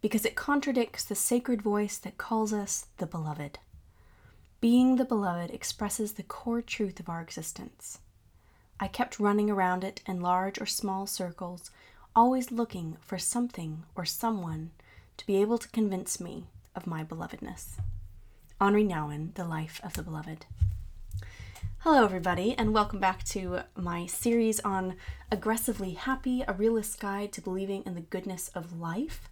because it contradicts the sacred voice that calls us the beloved. Being the beloved expresses the core truth of our existence. I kept running around it in large or small circles, always looking for something or someone to be able to convince me of my belovedness. Henri Nouwen, The Life of the Beloved. Hello, everybody, and welcome back to my series on Aggressively Happy A Realist Guide to Believing in the Goodness of Life.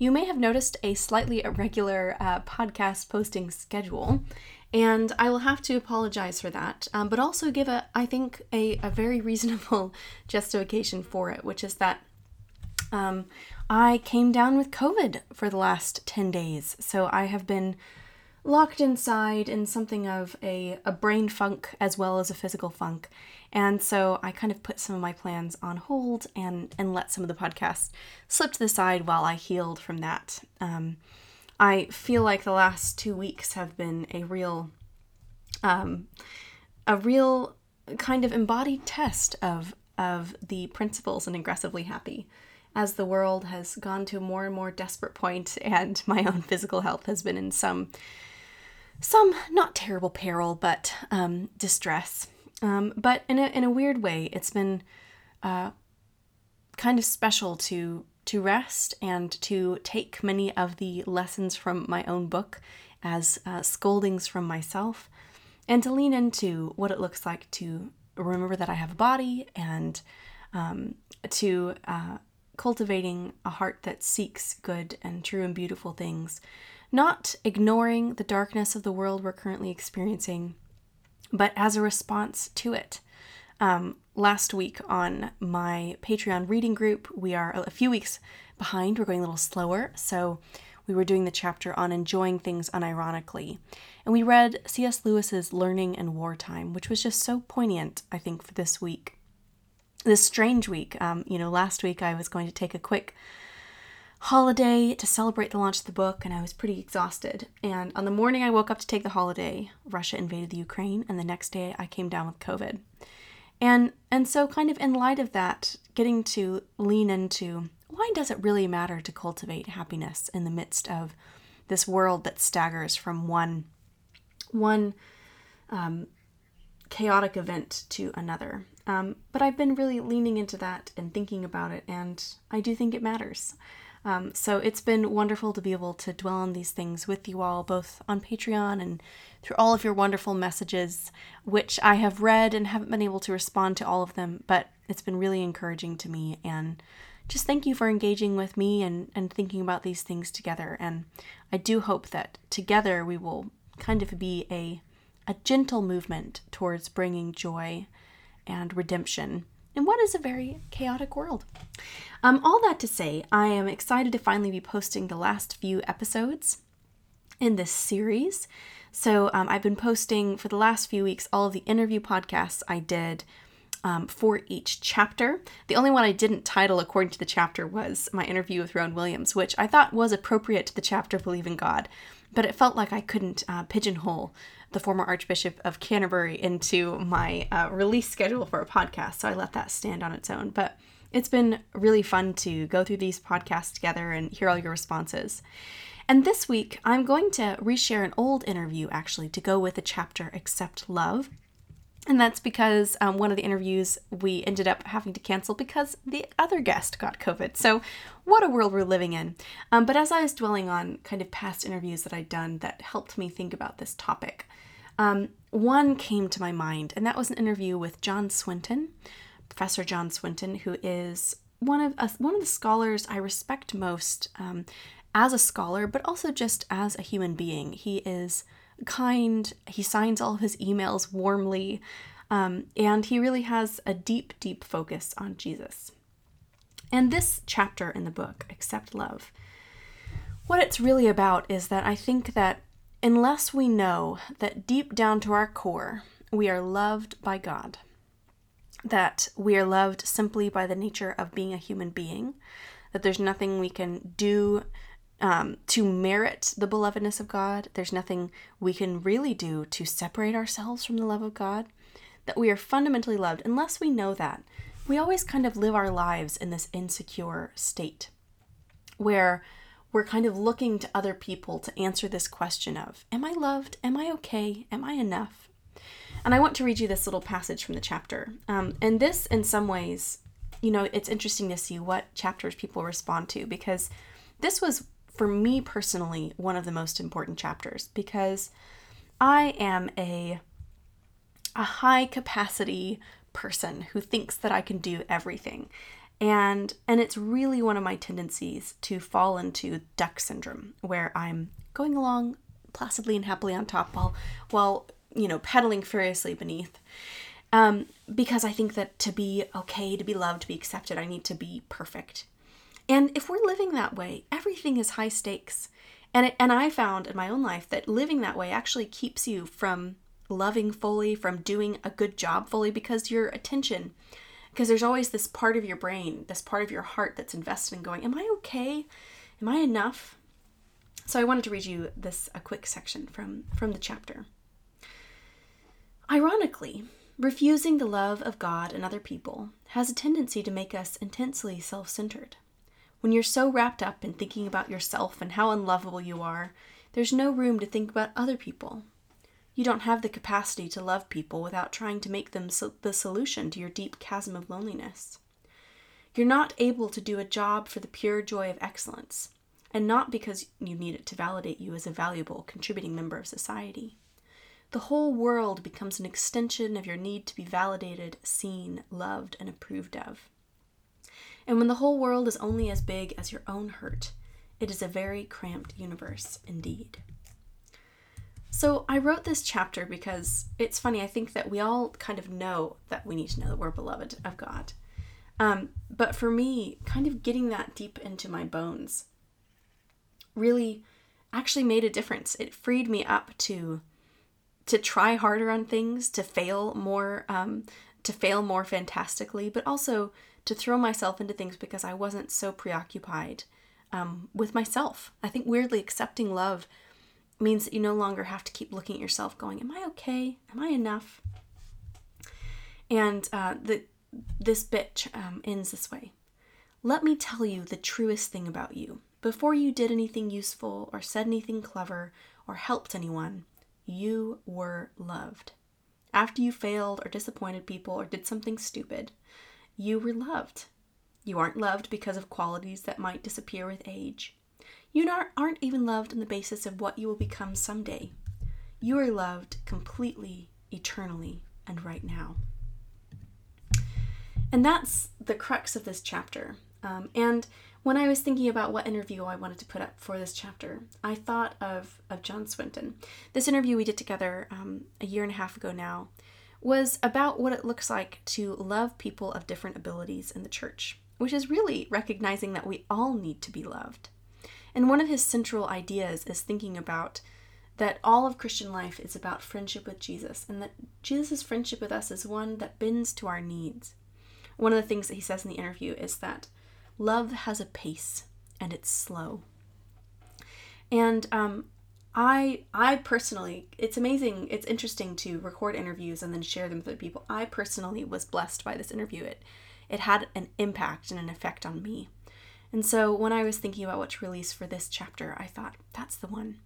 You may have noticed a slightly irregular uh, podcast posting schedule, and I will have to apologize for that, um, but also give a, I think, a, a very reasonable justification for it, which is that um, I came down with COVID for the last 10 days. So I have been locked inside in something of a, a brain funk as well as a physical funk. And so I kind of put some of my plans on hold and, and let some of the podcasts slip to the side while I healed from that. Um, I feel like the last two weeks have been a real, um, a real kind of embodied test of of the principles in aggressively happy as the world has gone to a more and more desperate point and my own physical health has been in some some not terrible peril but um, distress. Um, but in a, in a weird way, it's been uh, kind of special to to rest and to take many of the lessons from my own book as uh, scoldings from myself, and to lean into what it looks like to remember that I have a body and um, to uh, cultivating a heart that seeks good and true and beautiful things, not ignoring the darkness of the world we're currently experiencing but as a response to it. Um, last week on my Patreon reading group, we are a few weeks behind. We're going a little slower. So we were doing the chapter on enjoying things unironically. And we read C.S. Lewis's Learning in Wartime, which was just so poignant, I think, for this week. This strange week. Um, you know, last week I was going to take a quick holiday to celebrate the launch of the book, and I was pretty exhausted. And on the morning I woke up to take the holiday, Russia invaded the Ukraine, and the next day I came down with COVID. And and so kind of in light of that, getting to lean into why does it really matter to cultivate happiness in the midst of this world that staggers from one one um, chaotic event to another. Um, but I've been really leaning into that and thinking about it, and I do think it matters. Um, so it's been wonderful to be able to dwell on these things with you all, both on Patreon and through all of your wonderful messages, which I have read and haven't been able to respond to all of them, but it's been really encouraging to me. And just thank you for engaging with me and, and thinking about these things together. And I do hope that together we will kind of be a, a gentle movement towards bringing joy and redemption in what is a very chaotic world. Um, all that to say, I am excited to finally be posting the last few episodes in this series. So um, I've been posting for the last few weeks all of the interview podcasts I did um, for each chapter. The only one I didn't title according to the chapter was my interview with Rowan Williams, which I thought was appropriate to the chapter Believe in God, but it felt like I couldn't uh, pigeonhole the former Archbishop of Canterbury into my uh, release schedule for a podcast, so I let that stand on its own. But it's been really fun to go through these podcasts together and hear all your responses. And this week, I'm going to reshare an old interview actually to go with the chapter Accept Love. And that's because um, one of the interviews we ended up having to cancel because the other guest got COVID. So, what a world we're living in. Um, but as I was dwelling on kind of past interviews that I'd done that helped me think about this topic, um, one came to my mind, and that was an interview with John Swinton, Professor John Swinton, who is one of us, one of the scholars I respect most um, as a scholar, but also just as a human being. He is kind. He signs all his emails warmly, um, and he really has a deep, deep focus on Jesus. And this chapter in the book, Accept Love, What it's really about is that I think that unless we know that deep down to our core, we are loved by God, that we are loved simply by the nature of being a human being, that there's nothing we can do um, to merit the belovedness of God, there's nothing we can really do to separate ourselves from the love of God, that we are fundamentally loved, unless we know that, we always kind of live our lives in this insecure state where we're kind of looking to other people to answer this question of Am I loved? Am I okay? Am I enough? And I want to read you this little passage from the chapter. Um, and this, in some ways, you know, it's interesting to see what chapters people respond to because this was, for me personally, one of the most important chapters because I am a a high capacity person who thinks that I can do everything. And and it's really one of my tendencies to fall into duck syndrome where I'm going along placidly and happily on top while while you know pedaling furiously beneath. Um, because I think that to be okay, to be loved, to be accepted, I need to be perfect. And if we're living that way, everything is high stakes. And it, and I found in my own life that living that way actually keeps you from loving fully, from doing a good job fully, because your attention, because there's always this part of your brain, this part of your heart that's invested in going, Am I okay? Am I enough? So I wanted to read you this a quick section from from the chapter. Ironically, refusing the love of God and other people has a tendency to make us intensely self-centered. When you're so wrapped up in thinking about yourself and how unlovable you are, there's no room to think about other people you don't have the capacity to love people without trying to make them so- the solution to your deep chasm of loneliness. You're not able to do a job for the pure joy of excellence, and not because you need it to validate you as a valuable, contributing member of society. The whole world becomes an extension of your need to be validated, seen, loved, and approved of. And when the whole world is only as big as your own hurt, it is a very cramped universe indeed. So I wrote this chapter because it's funny. I think that we all kind of know that we need to know that we're beloved of God. Um, but for me, kind of getting that deep into my bones really actually made a difference. It freed me up to to try harder on things, to fail more, um, to fail more fantastically, but also to throw myself into things because I wasn't so preoccupied um, with myself. I think weirdly accepting love means that you no longer have to keep looking at yourself going, Am I okay? Am I enough? And uh, the, this bit um, ends this way Let me tell you the truest thing about you. Before you did anything useful or said anything clever or helped anyone, you were loved. After you failed or disappointed people or did something stupid, you were loved. You aren't loved because of qualities that might disappear with age. You aren't even loved on the basis of what you will become someday. You are loved completely, eternally, and right now. And that's the crux of this chapter. Um, and when I was thinking about what interview I wanted to put up for this chapter, I thought of, of John Swinton. This interview we did together um, a year and a half ago now was about what it looks like to love people of different abilities in the church, which is really recognizing that we all need to be loved. And one of his central ideas is thinking about that all of Christian life is about friendship with Jesus, and that Jesus' friendship with us is one that bends to our needs. One of the things that he says in the interview is that love has a pace and it's slow. And um, I I personally, it's amazing, it's interesting to record interviews and then share them with other people. I personally was blessed by this interview. It it had an impact and an effect on me. And so when I was thinking about what to release for this chapter, I thought that's the one.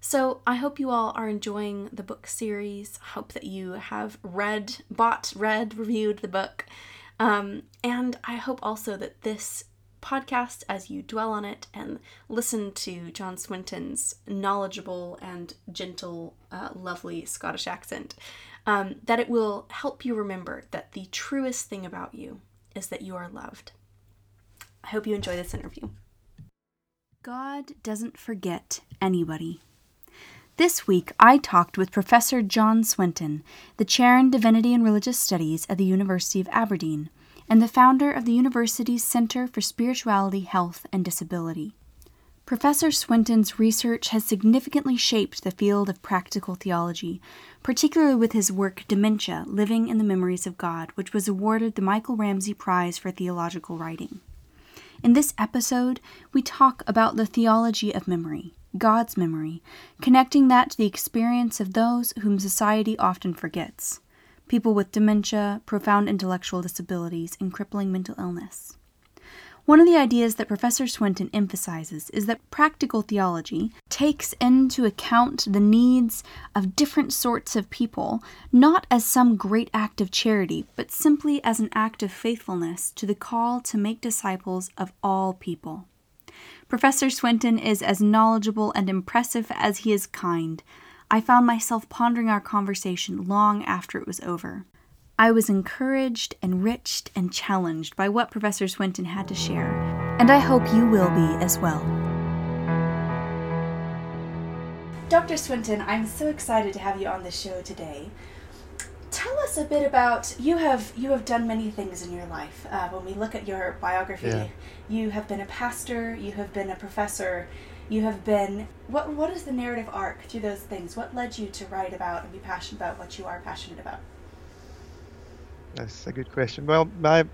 So I hope you all are enjoying the book series. I hope that you have read, bought, read, reviewed the book. Um, and I hope also that this podcast, as you dwell on it and listen to John Swinton's knowledgeable and gentle, uh, lovely Scottish accent, um, that it will help you remember that the truest thing about you is that you are loved. I hope you enjoy this interview. God doesn't forget anybody. This week, I talked with Professor John Swinton, the chair in Divinity and Religious Studies at the University of Aberdeen, and the founder of the university's Center for Spirituality, Health, and Disability. Professor Swinton's research has significantly shaped the field of practical theology, particularly with his work Dementia Living in the Memories of God, which was awarded the Michael Ramsey Prize for Theological Writing. In this episode, we talk about the theology of memory, God's memory, connecting that to the experience of those whom society often forgets people with dementia, profound intellectual disabilities, and crippling mental illness. One of the ideas that Professor Swinton emphasizes is that practical theology takes into account the needs of different sorts of people, not as some great act of charity, but simply as an act of faithfulness to the call to make disciples of all people. Professor Swinton is as knowledgeable and impressive as he is kind. I found myself pondering our conversation long after it was over. I was encouraged, enriched, and challenged by what Professor Swinton had to share, and I hope you will be as well. Dr. Swinton, I'm so excited to have you on the show today. Tell us a bit about you have you have done many things in your life. Uh, when we look at your biography, yeah. you have been a pastor, you have been a professor, you have been what what is the narrative arc through those things? What led you to write about and be passionate about what you are passionate about? That's a good question. Well, my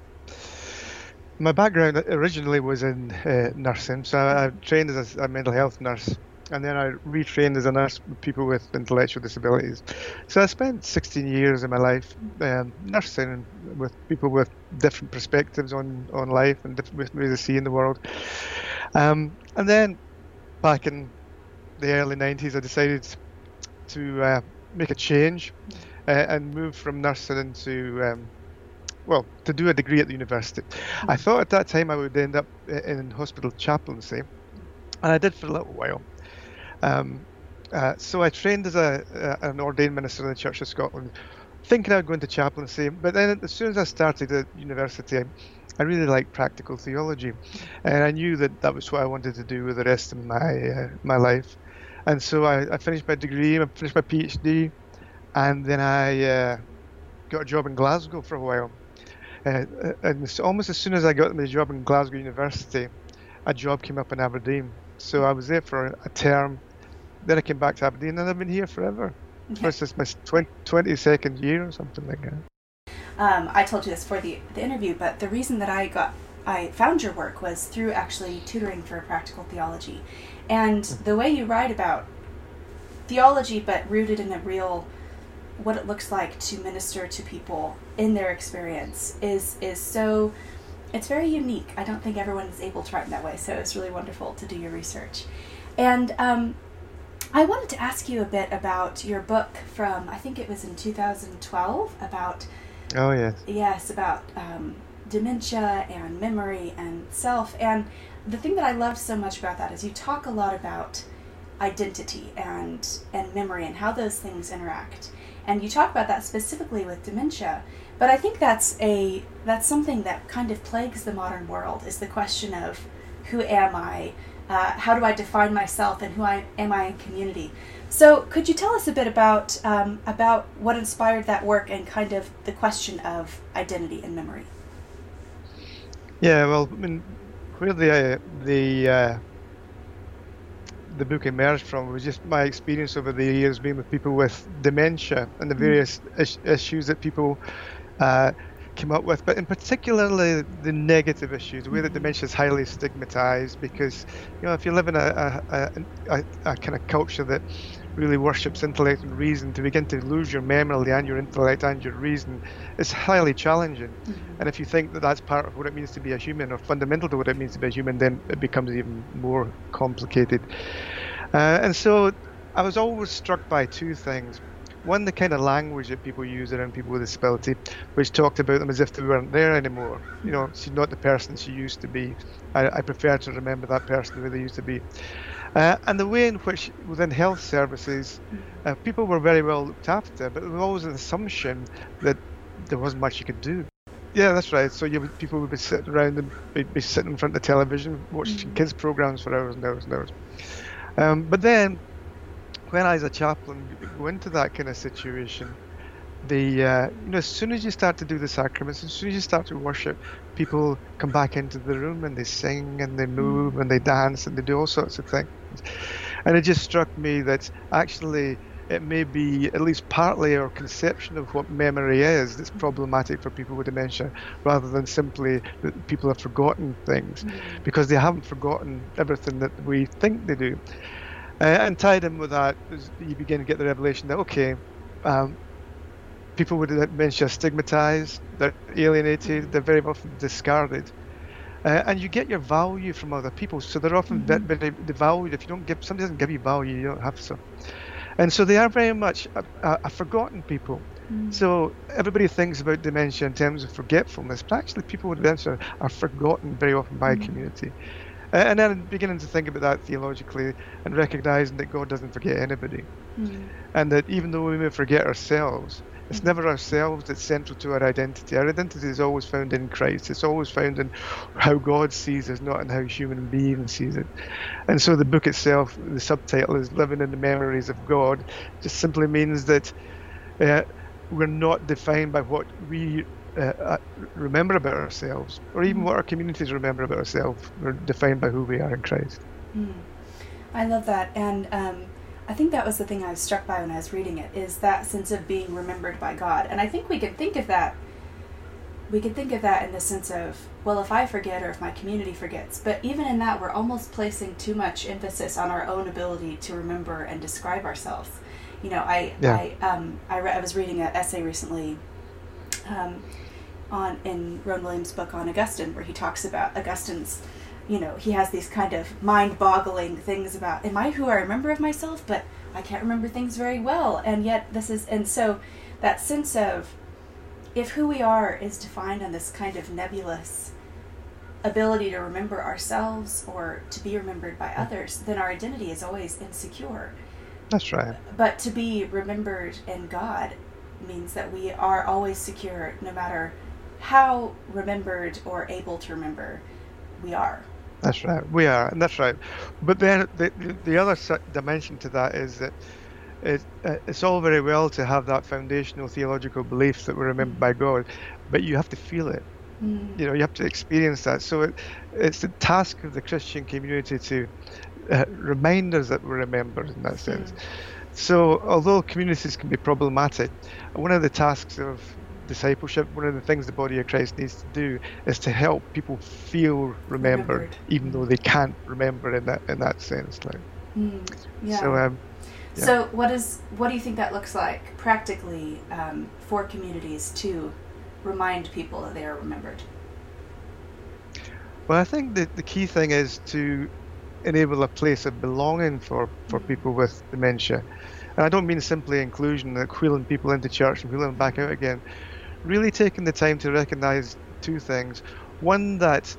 my background originally was in uh, nursing, so I, I trained as a, a, mental health nurse, and then I retrained as a nurse with people with intellectual disabilities. So I spent 16 years of my life um, nursing with people with different perspectives on, on life and different ways of seeing the world. Um, and then back in the early 90s, I decided to uh, make a change uh, and move from nursing into um, well, to do a degree at the university. Mm-hmm. I thought at that time I would end up in hospital chaplaincy, and I did for a little while. Um, uh, so I trained as a, uh, an ordained minister in the Church of Scotland, thinking I would go into chaplaincy. But then as soon as I started at university, I really liked practical theology, and I knew that that was what I wanted to do with the rest of my uh, my life. And so I, I, finished my degree, I finished my PhD, and then I uh, got a job in Glasgow for a while. Uh, and almost as soon as I got the job in Glasgow University, a job came up in Aberdeen. So I was there for a term. Then I came back to Aberdeen, and I've been here forever. This is my 20, 22nd year or something like that. Um, I told you this for the, the interview, but the reason that I got I found your work was through actually tutoring for practical theology, and the way you write about theology, but rooted in a real what it looks like to minister to people in their experience is is so it's very unique. I don't think everyone is able to write in that way, so it's really wonderful to do your research. And um, I wanted to ask you a bit about your book from I think it was in 2012 about oh yes. Yes about um, dementia and memory and self. And the thing that I love so much about that is you talk a lot about identity and and memory and how those things interact. And you talk about that specifically with dementia. But i think that's a that's something that kind of plagues the modern world is the question of who am i uh, how do i define myself and who I, am i in community so could you tell us a bit about um, about what inspired that work and kind of the question of identity and memory yeah well i mean where the uh, the uh, the book emerged from was just my experience over the years being with people with dementia and the mm. various mm. is- issues that people came up with, but in particularly the negative issues, the way that mm-hmm. dementia is highly stigmatized because, you know, if you live in a, a, a, a kind of culture that really worships intellect and reason, to begin to lose your memory and your intellect and your reason is highly challenging. Mm-hmm. And if you think that that's part of what it means to be a human or fundamental to what it means to be a human, then it becomes even more complicated. Uh, and so I was always struck by two things one, the kind of language that people use around people with disability, which talked about them as if they weren't there anymore. You know, she's not the person she used to be. I, I prefer to remember that person the way they used to be. Uh, and the way in which within health services, uh, people were very well looked after, but there was always an assumption that there wasn't much you could do. Yeah, that's right. So you people would be sitting around and be, be sitting in front of the television watching mm-hmm. kids programs for hours and hours and hours. Um, but then when I, as a chaplain, go into that kind of situation, the uh, you know as soon as you start to do the sacraments, as soon as you start to worship, people come back into the room and they sing and they move and they dance and they do all sorts of things. And it just struck me that actually it may be at least partly our conception of what memory is that's problematic for people with dementia rather than simply that people have forgotten things mm-hmm. because they haven't forgotten everything that we think they do. Uh, and tied in with that, you begin to get the revelation that, okay, um, people with dementia are stigmatized, they're alienated, they're very often discarded. Uh, and you get your value from other people, so they're often mm-hmm. very devalued. If you don't give, somebody doesn't give you value, you don't have some. And so they are very much a, a, a forgotten people. Mm-hmm. So everybody thinks about dementia in terms of forgetfulness, but actually people with dementia are forgotten very often by mm-hmm. a community. And then beginning to think about that theologically and recognizing that God doesn't forget anybody. Mm-hmm. And that even though we may forget ourselves, it's never ourselves that's central to our identity. Our identity is always found in Christ. It's always found in how God sees us, not in how human beings sees it. And so the book itself, the subtitle is Living in the Memories of God, just simply means that uh, we're not defined by what we uh, uh remember about ourselves, or even what our communities remember about ourselves. We're defined by who we are in Christ. Mm. I love that. And um, I think that was the thing I was struck by when I was reading it is that sense of being remembered by God. And I think we could think of that we could think of that in the sense of, well, if I forget or if my community forgets. But even in that, we're almost placing too much emphasis on our own ability to remember and describe ourselves. You know, I yeah. I um I, re- I was reading an essay recently um, on in Rowan Williams' book on Augustine, where he talks about Augustine's you know, he has these kind of mind boggling things about, am I who I remember of myself? But I can't remember things very well. And yet, this is, and so that sense of if who we are is defined on this kind of nebulous ability to remember ourselves or to be remembered by others, then our identity is always insecure. That's right. But to be remembered in God means that we are always secure no matter how remembered or able to remember we are. That's right. We are, and that's right. But then the the other dimension to that is that it, uh, it's all very well to have that foundational theological belief that we're remembered by God, but you have to feel it. Mm. You know, you have to experience that. So it, it's the task of the Christian community to uh, remind us that we're remembered in that sense. Mm. So, although communities can be problematic, one of the tasks of discipleship, one of the things the body of Christ needs to do is to help people feel remembered, remembered. even though they can't remember in that in that sense. Like, mm, yeah. So, um, yeah. so what is what do you think that looks like practically um, for communities to remind people that they are remembered? Well, I think that the key thing is to enable a place of belonging for, for mm. people with dementia. And I don't mean simply inclusion, like wheeling people into church and wheeling them back out again, really taking the time to recognize two things. One, that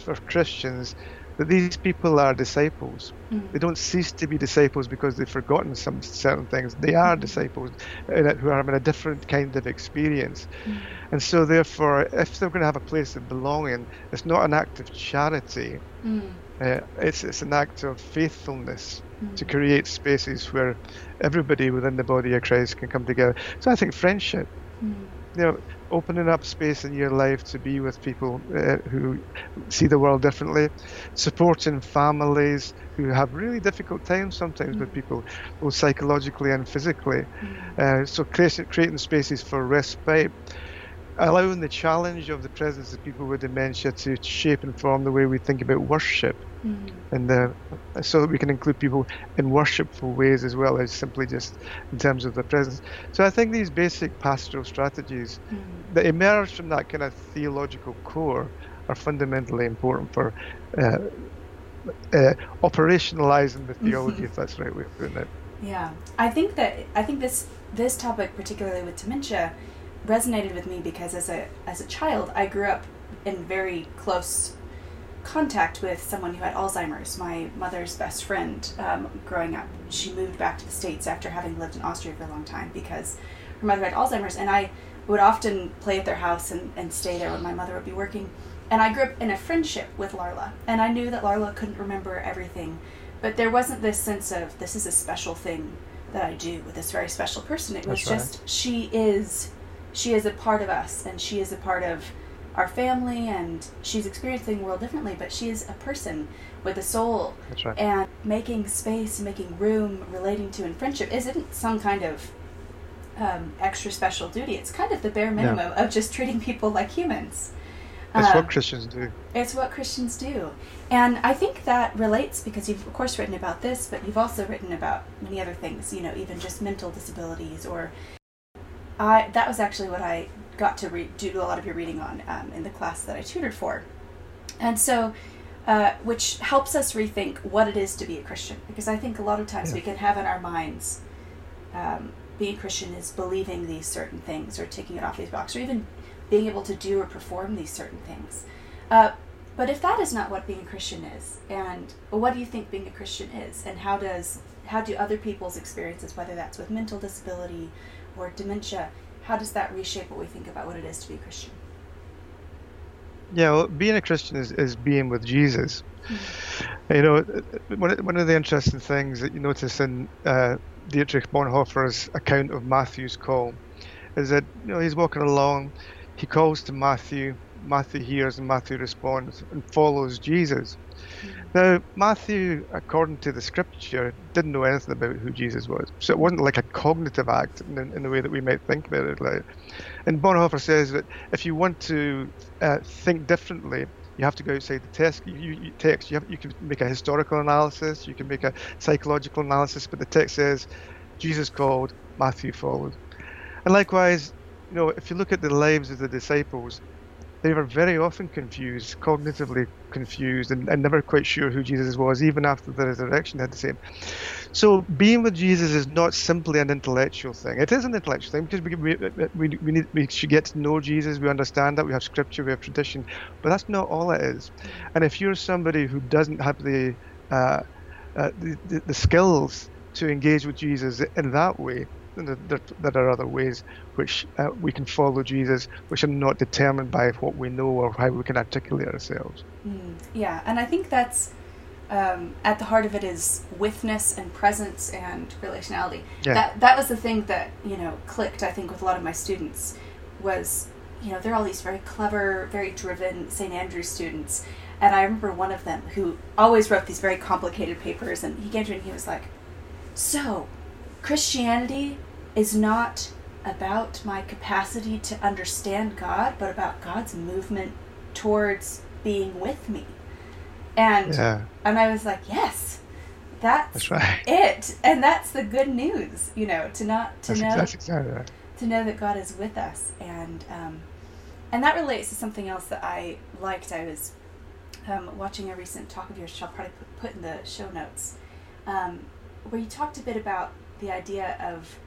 for Christians, that these people are disciples. Mm. They don't cease to be disciples because they've forgotten some certain things. They are mm. disciples who are having a different kind of experience. Mm. And so, therefore, if they're going to have a place of belonging, it's not an act of charity, mm. Uh, it's, it's an act of faithfulness to create spaces where everybody within the body of Christ can come together. So I think friendship, mm. you know, opening up space in your life to be with people uh, who see the world differently, supporting families who have really difficult times sometimes mm. with people, both psychologically and physically. Mm. Uh, so creating, creating spaces for respite allowing the challenge of the presence of people with dementia to shape and form the way we think about worship. Mm. And uh, so that we can include people in worshipful ways as well as simply just in terms of the presence. So I think these basic pastoral strategies mm. that emerge from that kind of theological core are fundamentally important for uh, uh, operationalizing the theology, if that's the right way of putting it. Yeah, I think that I think this this topic, particularly with dementia, resonated with me because as a as a child I grew up in very close contact with someone who had Alzheimer's. My mother's best friend um, growing up, she moved back to the states after having lived in Austria for a long time because her mother had Alzheimer's, and I would often play at their house and, and stay there when my mother would be working. And I grew up in a friendship with Larla, and I knew that Larla couldn't remember everything, but there wasn't this sense of this is a special thing that I do with this very special person. It was That's right. just she is she is a part of us and she is a part of our family and she's experiencing the world differently, but she is a person with a soul That's right. and making space, making room, relating to and friendship isn't some kind of um, extra special duty. It's kind of the bare minimum of just treating people like humans. That's Um, what Christians do. it's what Christians do. And I think that relates because you've, of course, written about this, but you've also written about many other things, you know, even just mental disabilities or. I, that was actually what I got to read, do a lot of your reading on um, in the class that I tutored for. And so, uh, which helps us rethink what it is to be a Christian. Because I think a lot of times Yeah. we can have in our minds um, being a Christian is believing these certain things or taking it off these boxes or even being able to do or perform these certain things. Uh, but if that is not what being a Christian is, and what do you think being a Christian is, and how does how do other people's experiences, whether that's with mental disability or dementia, how does that reshape what we think about what it is to be a Christian? Yeah, well, being a Christian is, is being with Jesus. You know, one of, one of the interesting things that you notice in uh, Dietrich Bonhoeffer's account of Matthew's call is that you know he's walking along, he calls to Matthew, Matthew hears and Matthew responds and follows Jesus. Now, Matthew, according to the scripture, didn't know anything about who Jesus was. So it wasn't like a cognitive act in, in the way that we might think about it. Like, and Bonhoeffer says that if you want to uh, think differently, you have to go outside the text. You, you, text. You, have, you can make a historical analysis. You can make a psychological analysis. But the text says, Jesus called, Matthew followed. And likewise, you know, if you look at the lives of the disciples, they were very often confused, cognitively confused, and, and never quite sure who Jesus was, even after the resurrection had the same. So being with Jesus is not simply an intellectual thing. It is an intellectual thing because we, we, we, need, we should get to know Jesus, we understand that, we have scripture, we have tradition, but that's not all it is. And if you're somebody who doesn't have the, uh, uh, the, the, the skills to engage with Jesus in that way, there, there, are other ways which uh, we can follow Jesus, which are not determined by what we know or how we can articulate ourselves. Mm, yeah, and I think that's um, at the heart of it is witness and presence and relationality. Yeah. That that was the thing that you know clicked. I think with a lot of my students was you know they're all these very clever, very driven St. Andrews students, and I remember one of them who always wrote these very complicated papers, and he came to me and he was like, "So, Christianity is not." About my capacity to understand God, but about God's movement towards being with me. And Yeah, and I was like, yes, that's, that's right. it, and that's the good news, you know, to not to That's, know exactly right. to know that God is with us, and um, and that relates to something else that I liked. I was um, watching a recent talk of yours, which I'll probably put, put in the show notes, um, where you talked a bit about the idea of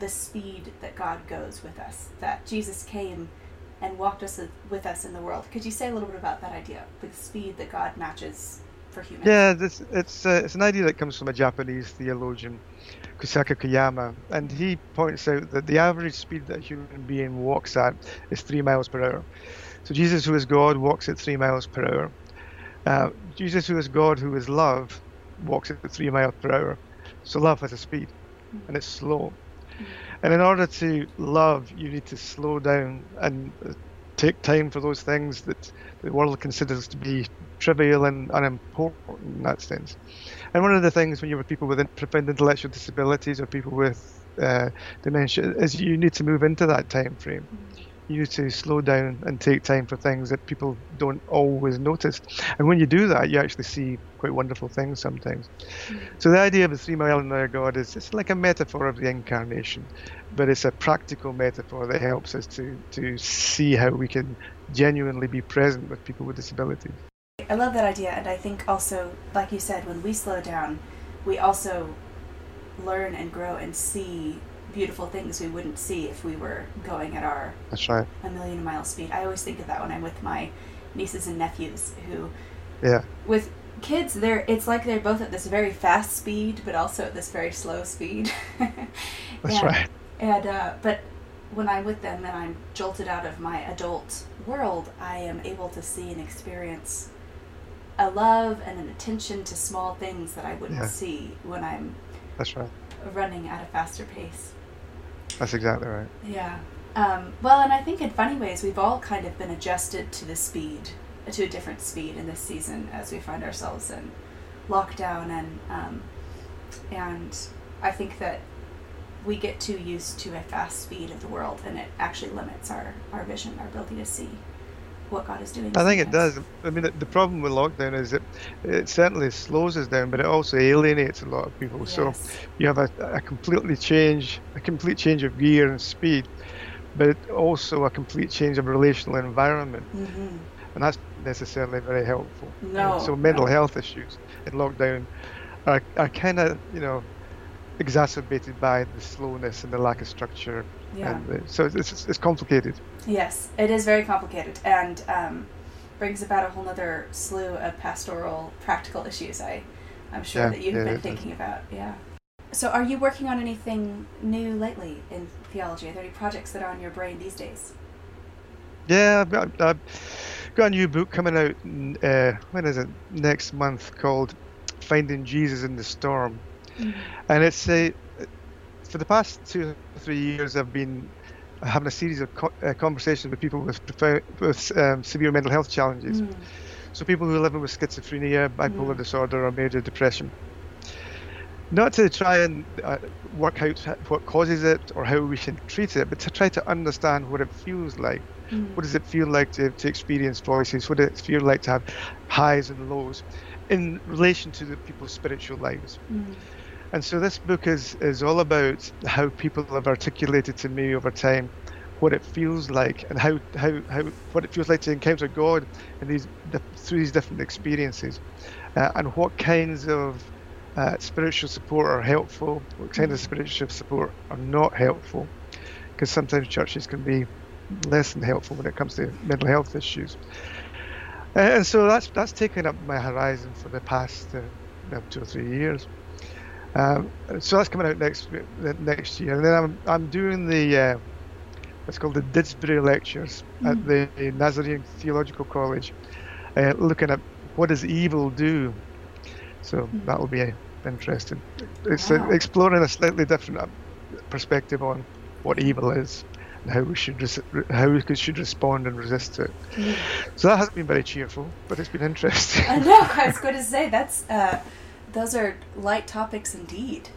the speed that God goes with us, that Jesus came and walked us with us in the world. Could you say a little bit about that idea, the speed that God matches for humans? Yeah, this, it's uh, it's an idea that comes from a Japanese theologian, Kosuke Koyama, and he points out that the average speed that a human being walks at is three miles per hour. So Jesus, who is God, walks at three miles per hour. Uh, Jesus, who is God, who is love, walks at three miles per hour. So love has a speed, and it's slow. And in order to love, you need to slow down and uh, take time for those things that the world considers to be trivial and unimportant in that sense. And one of the things when you have people with profound intellectual disabilities or people with uh, dementia is you need to move into that time frame. You to slow down and take time for things that people don't always notice. And when you do that, you actually see quite wonderful things sometimes. So the idea of the three mile an hour God is it's like a metaphor of the incarnation, but it's a practical metaphor that helps us to, to see how we can genuinely be present with people with disabilities. I love that idea, and I think also, like you said, when we slow down, we also learn and grow and see beautiful things we wouldn't see if we were going at our That's right. a million mile speed. I always think of that when I'm with my nieces and nephews who Yeah. with kids they're it's like they're both at this very fast speed but also at this very slow speed. That's and, right. And uh, but when I'm with them and I'm jolted out of my adult world, I am able to see and experience a love and an attention to small things that I wouldn't Yeah. see when I'm That's right. running at a faster pace. That's exactly right. Yeah. Um, well, and I think in funny ways, we've all kind of been adjusted to the speed, to a different speed in this season as we find ourselves in lockdown, and um, and I think that we get too used to a fast speed of the world, and it actually limits our our vision, our ability to see what God is doing. I think it does. I mean, the, the problem with lockdown is that it certainly slows us down, but it also alienates a lot of people. So you have a, a completely change, a complete change of gear and speed, but also a complete change of relational environment, hmm and that's necessarily very helpful. No, So mental no. health issues in lockdown are, are kind of you know exacerbated by the slowness and the lack of structure. Yeah. And the, so it's, it's, it's complicated. Yes, it is very complicated and um, brings about a whole other slew of pastoral, practical issues. I, I'm sure Yeah, that you've yeah, been does. thinking about. Yeah. So, are you working on anything new lately in theology? Are there any projects that are on your brain these days? Yeah, I've got, I've got a new book coming out. Uh, when is it? Next month, called "Finding Jesus in the Storm," and it's a. For the past two or three years, I've been having a series of co- uh, conversations with people with profound, with um, severe mental health challenges. Mm. So people who are living with schizophrenia, bipolar Mm. disorder, or major depression. Not to try and uh, work out what causes it or how we should treat it, but to try to understand what it feels like. Mm. What does it feel like to, to experience voices? What does it feel like to have highs and lows in relation to the people's spiritual lives? Mm. And so this book is, is all about how people have articulated to me over time what it feels like and how, how, how what it feels like to encounter God in these di- through these different experiences, uh, and what kinds of uh, spiritual support are helpful, what kind of Mhm. spiritual support are not helpful, because sometimes churches can be less than helpful when it comes to mental health issues. Uh, and so that's that's taken up my horizon for the past uh, two or three years. Um, so that's coming out next next year, and then I'm I'm doing the uh, what's called the Didsbury Lectures at Mm. the Nazarene Theological College, uh, looking at what does evil do. So Mm. that will be uh, interesting. It's uh, Wow. exploring a slightly different uh, perspective on what evil is and how we should res- how we should respond and resist it. Mm. So that hasn't been very cheerful, but it's been interesting. I know. I was going to say that's uh, those are light topics indeed.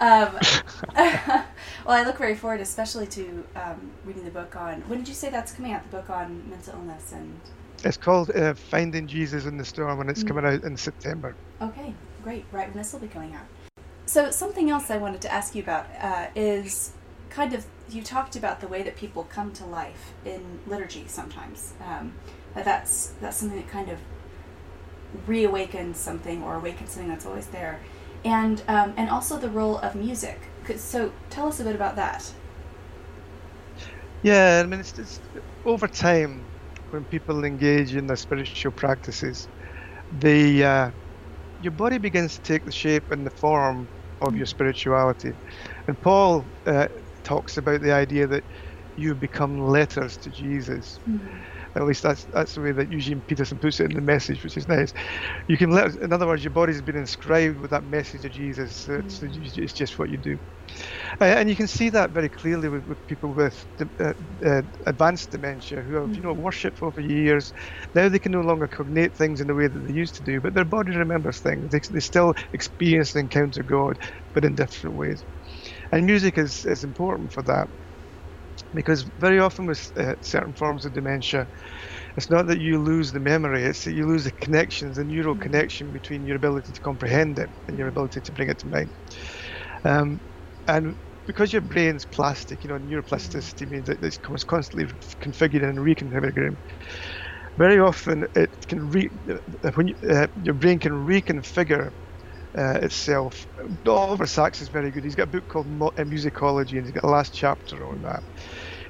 Um, well, I look very forward, especially to um, reading the book on. When did you say that's coming out? The book on mental illness and. It's called uh, Finding Jesus in the Storm, and it's Mm. coming out in September. Okay, great. Right when this will be coming out. So something else I wanted to ask you about uh, is kind of you talked about the way that people come to life in liturgy sometimes. Um, that's that's something that kind of reawakens something or awakens something that's always there, and um, and also the role of music. So tell us a bit about that. Yeah, I mean, it's, it's over time when people engage in their spiritual practices, the uh, your body begins to take the shape and the form of your spirituality. And Paul uh, talks about the idea that you become letters to Jesus. At least that's that's the way that Eugene Peterson puts it in the message, which is nice. You can let, in other words, your body's been inscribed with that message of Jesus. It's, it's just what you do, uh, and you can see that very clearly with, with people with uh, uh, advanced dementia who have, you know, worshipped over years. Now they can no longer cognate things in the way that they used to do, but their body remembers things. They, they still experience and encounter God, but in different ways. And music is, is important for that because very often with uh, certain forms of dementia, it's not that you lose the memory, it's that you lose the connections, the neural Mhm. connection between your ability to comprehend it and your ability to bring it to mind. Um, and because your brain's plastic, you know, neuroplasticity means that it's con- constantly configuring and reconfiguring. Very often, it can re- uh, when you, uh, your brain can reconfigure uh, itself. Oliver Sacks is very good. He's got a book called Mo- uh, Musicology, and he's got a last chapter on that.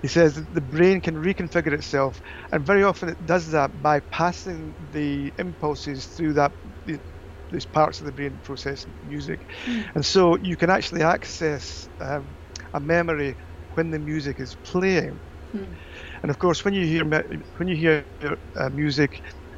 He says that the brain can reconfigure itself, and very often it does that by passing the impulses through that the, these parts of the brain that process music, and so you can actually access um, a memory when the music is playing. Hmm. And of course, when you hear when you hear uh, music,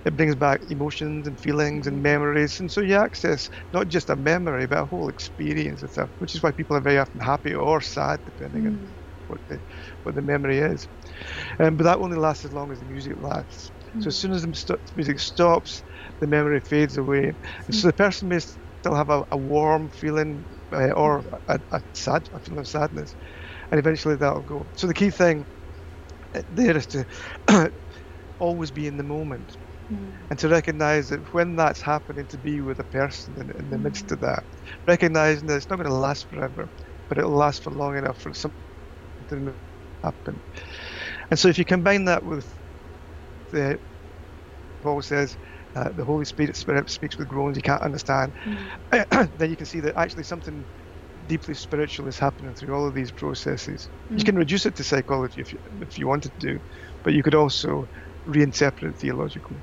it brings back emotions and feelings and memories, and so you access not just a memory but a whole experience of stuff, which is why people are very often happy or sad depending mm. on what the what the memory is. Um, but that only lasts as long as the music lasts. Mm. So as soon as the st- music stops, the memory fades away. And so the person may still have a, a warm feeling uh, or a, a, sad a feeling of sadness, and eventually that'll go. So the key thing uh, there is to always be in the moment. Mm. And to recognize that when that's happening, to be with a person in, in the mm. midst of that, recognizing that it's not going to last forever, but it'll last for long enough for something to happen. And so, if you combine that with the Paul says, uh, the Holy Spirit, Spirit speaks with groans you can't understand, mm. then you can see that actually something deeply spiritual is happening through all of these processes. Mm. You can reduce it to psychology if you, if you wanted to, but you could also reinterpret it theologically.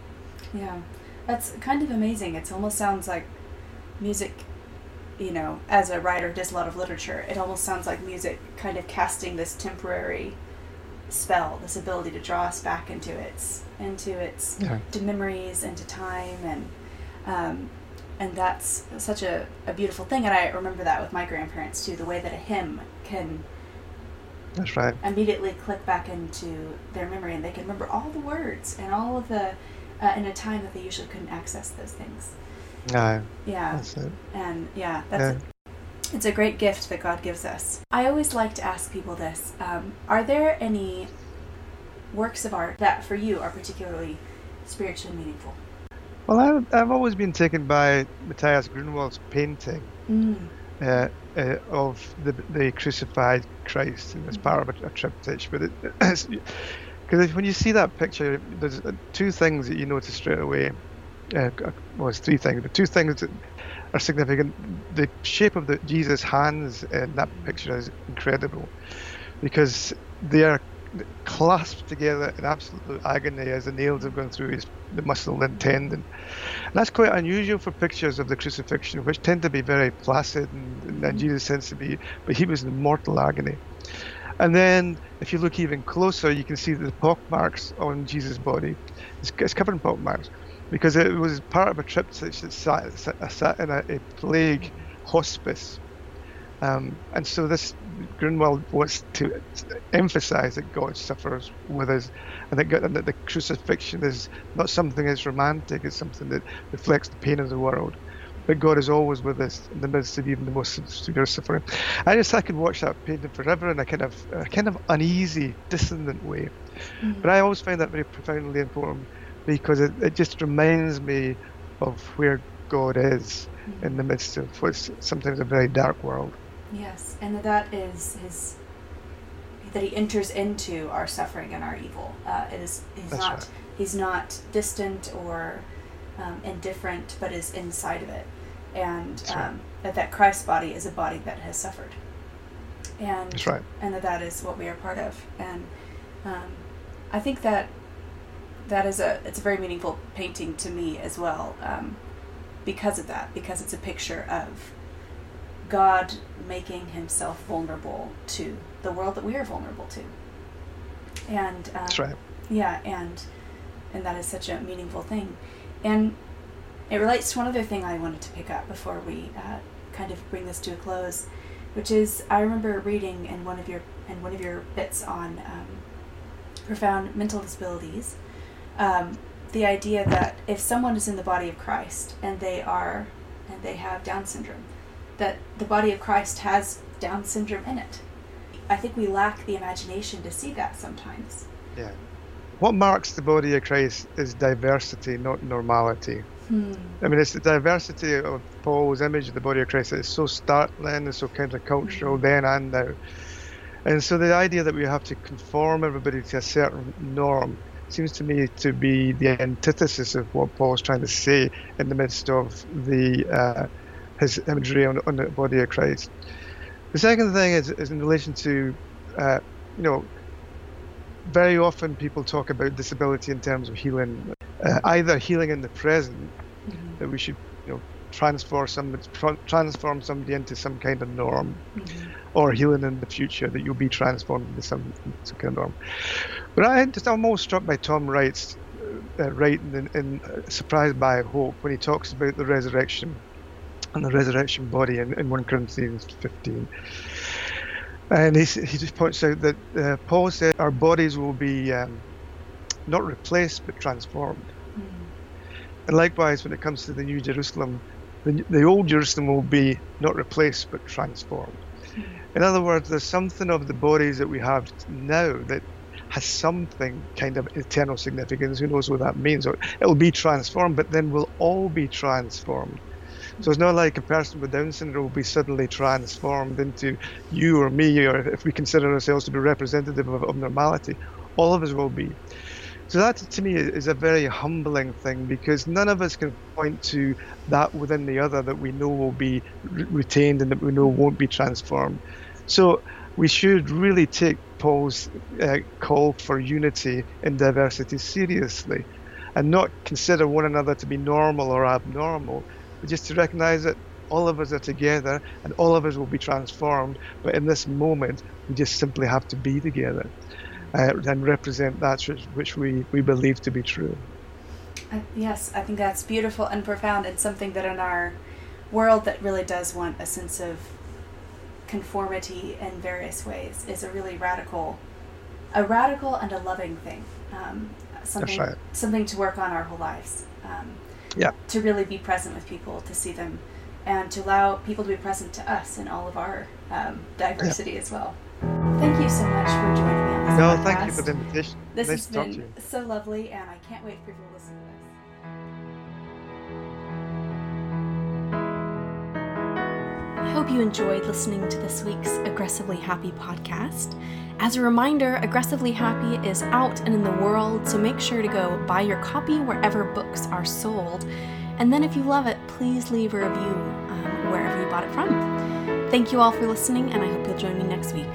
Yeah, that's kind of amazing. It almost sounds like music, you know, as a writer does a lot of literature, it almost sounds like music kind of casting this temporary spell, this ability to draw us back into its into its yeah. to memories and to time and um, and that's such a, a beautiful thing and I remember that with my grandparents too the way that a hymn can that's right immediately click back into their memory and they can remember all the words and all of the uh, in a time that they usually couldn't access those things no yeah and yeah that's yeah. It's a great gift that God gives us. I always like to ask people this um, Are there any works of art that for you are particularly spiritually meaningful? Well, I've, I've always been taken by Matthias Grunewald's painting mm. uh, uh, of the, the crucified Christ as mm. part of a, a triptych. But because when you see that picture, there's uh, two things that you notice straight away. Uh, well, it's three things, but two things that are significant. The shape of the Jesus' hands in that picture is incredible because they are clasped together in absolute agony as the nails have gone through his the muscle and tendon. And that's quite unusual for pictures of the crucifixion, which tend to be very placid and, and Jesus tends to be, but he was in mortal agony. And then, if you look even closer, you can see the pock marks on Jesus' body. It's, it's covered in pock marks because it was part of a triptych that sat, sat, sat in a, a, plague hospice. Um, and so this Grunewald wants to emphasize that God suffers with us and that, and that the crucifixion is not something that's romantic, it's something that reflects the pain of the world. But God is always with us in the midst of even the most severe suffering. I just I could watch that painting forever in a kind of a kind of uneasy, dissonant way. Mm-hmm. But I always find that very profoundly important because it, it just reminds me of where God is mm-hmm. in the midst of what's sometimes a very dark world. Yes, and that is his that he enters into our suffering and our evil. Uh, it is he's That's not right. he's not distant or um, indifferent, but is inside of it, and um, that that Christ's body is a body that has suffered, and That's right. and that that is what we are part of, and um, I think that that is a it's a very meaningful painting to me as well um, because of that because it's a picture of God making himself vulnerable to the world that we are vulnerable to. And um, that's right. yeah and and that is such a meaningful thing. And it relates to one other thing I wanted to pick up before we uh, kind of bring this to a close which is I remember reading in one of your in one of your bits on um, profound mental disabilities um, the idea that if someone is in the body of Christ and they are and they have Down syndrome, that the body of Christ has Down syndrome in it. I think we lack the imagination to see that sometimes. Yeah. What marks the body of Christ is diversity, not normality. Hmm. I mean, it's the diversity of Paul's image of the body of Christ that is so startling and so countercultural hmm. then and now. And so the idea that we have to conform everybody to a certain norm seems to me to be the antithesis of what Paul's trying to say in the midst of the uh, his imagery on, on, the body of Christ. The second thing is, is in relation to, uh, you know, very often people talk about disability in terms of healing, uh, either healing in the present. That we should, you know, transform some transform somebody into some kind of norm, mm-hmm. or healing in the future that you'll be transformed into some, some kind of norm. But I just I'm most struck by Tom Wright's uh, right in, in uh, Surprised by Hope when he talks about the resurrection and the resurrection body in, in 1 Corinthians 15. And he, he just points out that uh, Paul said our bodies will be um, not replaced but transformed. And likewise, when it comes to the New Jerusalem, the, the old Jerusalem will be not replaced but transformed. In other words, there's something of the bodies that we have now that has something kind of eternal significance. Who knows what that means? It'll be transformed, but then we'll all be transformed. So it's not like a person with Down syndrome will be suddenly transformed into you or me, or if we consider ourselves to be representative of, of normality, all of us will be. So that to me is a very humbling thing because none of us can point to that within the other that we know will be re- retained and that we know won't be transformed. So we should really take Paul's uh, call for unity in diversity seriously and not consider one another to be normal or abnormal, but just to recognize that all of us are together and all of us will be transformed. But in this moment, we just simply have to be together uh, and represent that which, which we, we believe to be true. Uh, yes, I think that's beautiful and profound and something that in our world that really does want a sense of conformity in various ways is a really radical, a radical and a loving thing. Um, something, right. something to work on our whole lives. Um, yeah. To really be present with people, to see them, and to allow people to be present to us in all of our um, diversity yeah. as well. Thank you so much for joining me No, podcast. thank you for the invitation. This nice has been so lovely, and I can't wait for people to listen to this. I hope you enjoyed listening to this week's Aggressively Happy podcast. As a reminder, Aggressively Happy is out and in the world, so make sure to go buy your copy wherever books are sold. And then, if you love it, please leave a review um, wherever you bought it from. Thank you all for listening, and I hope you'll join me next week.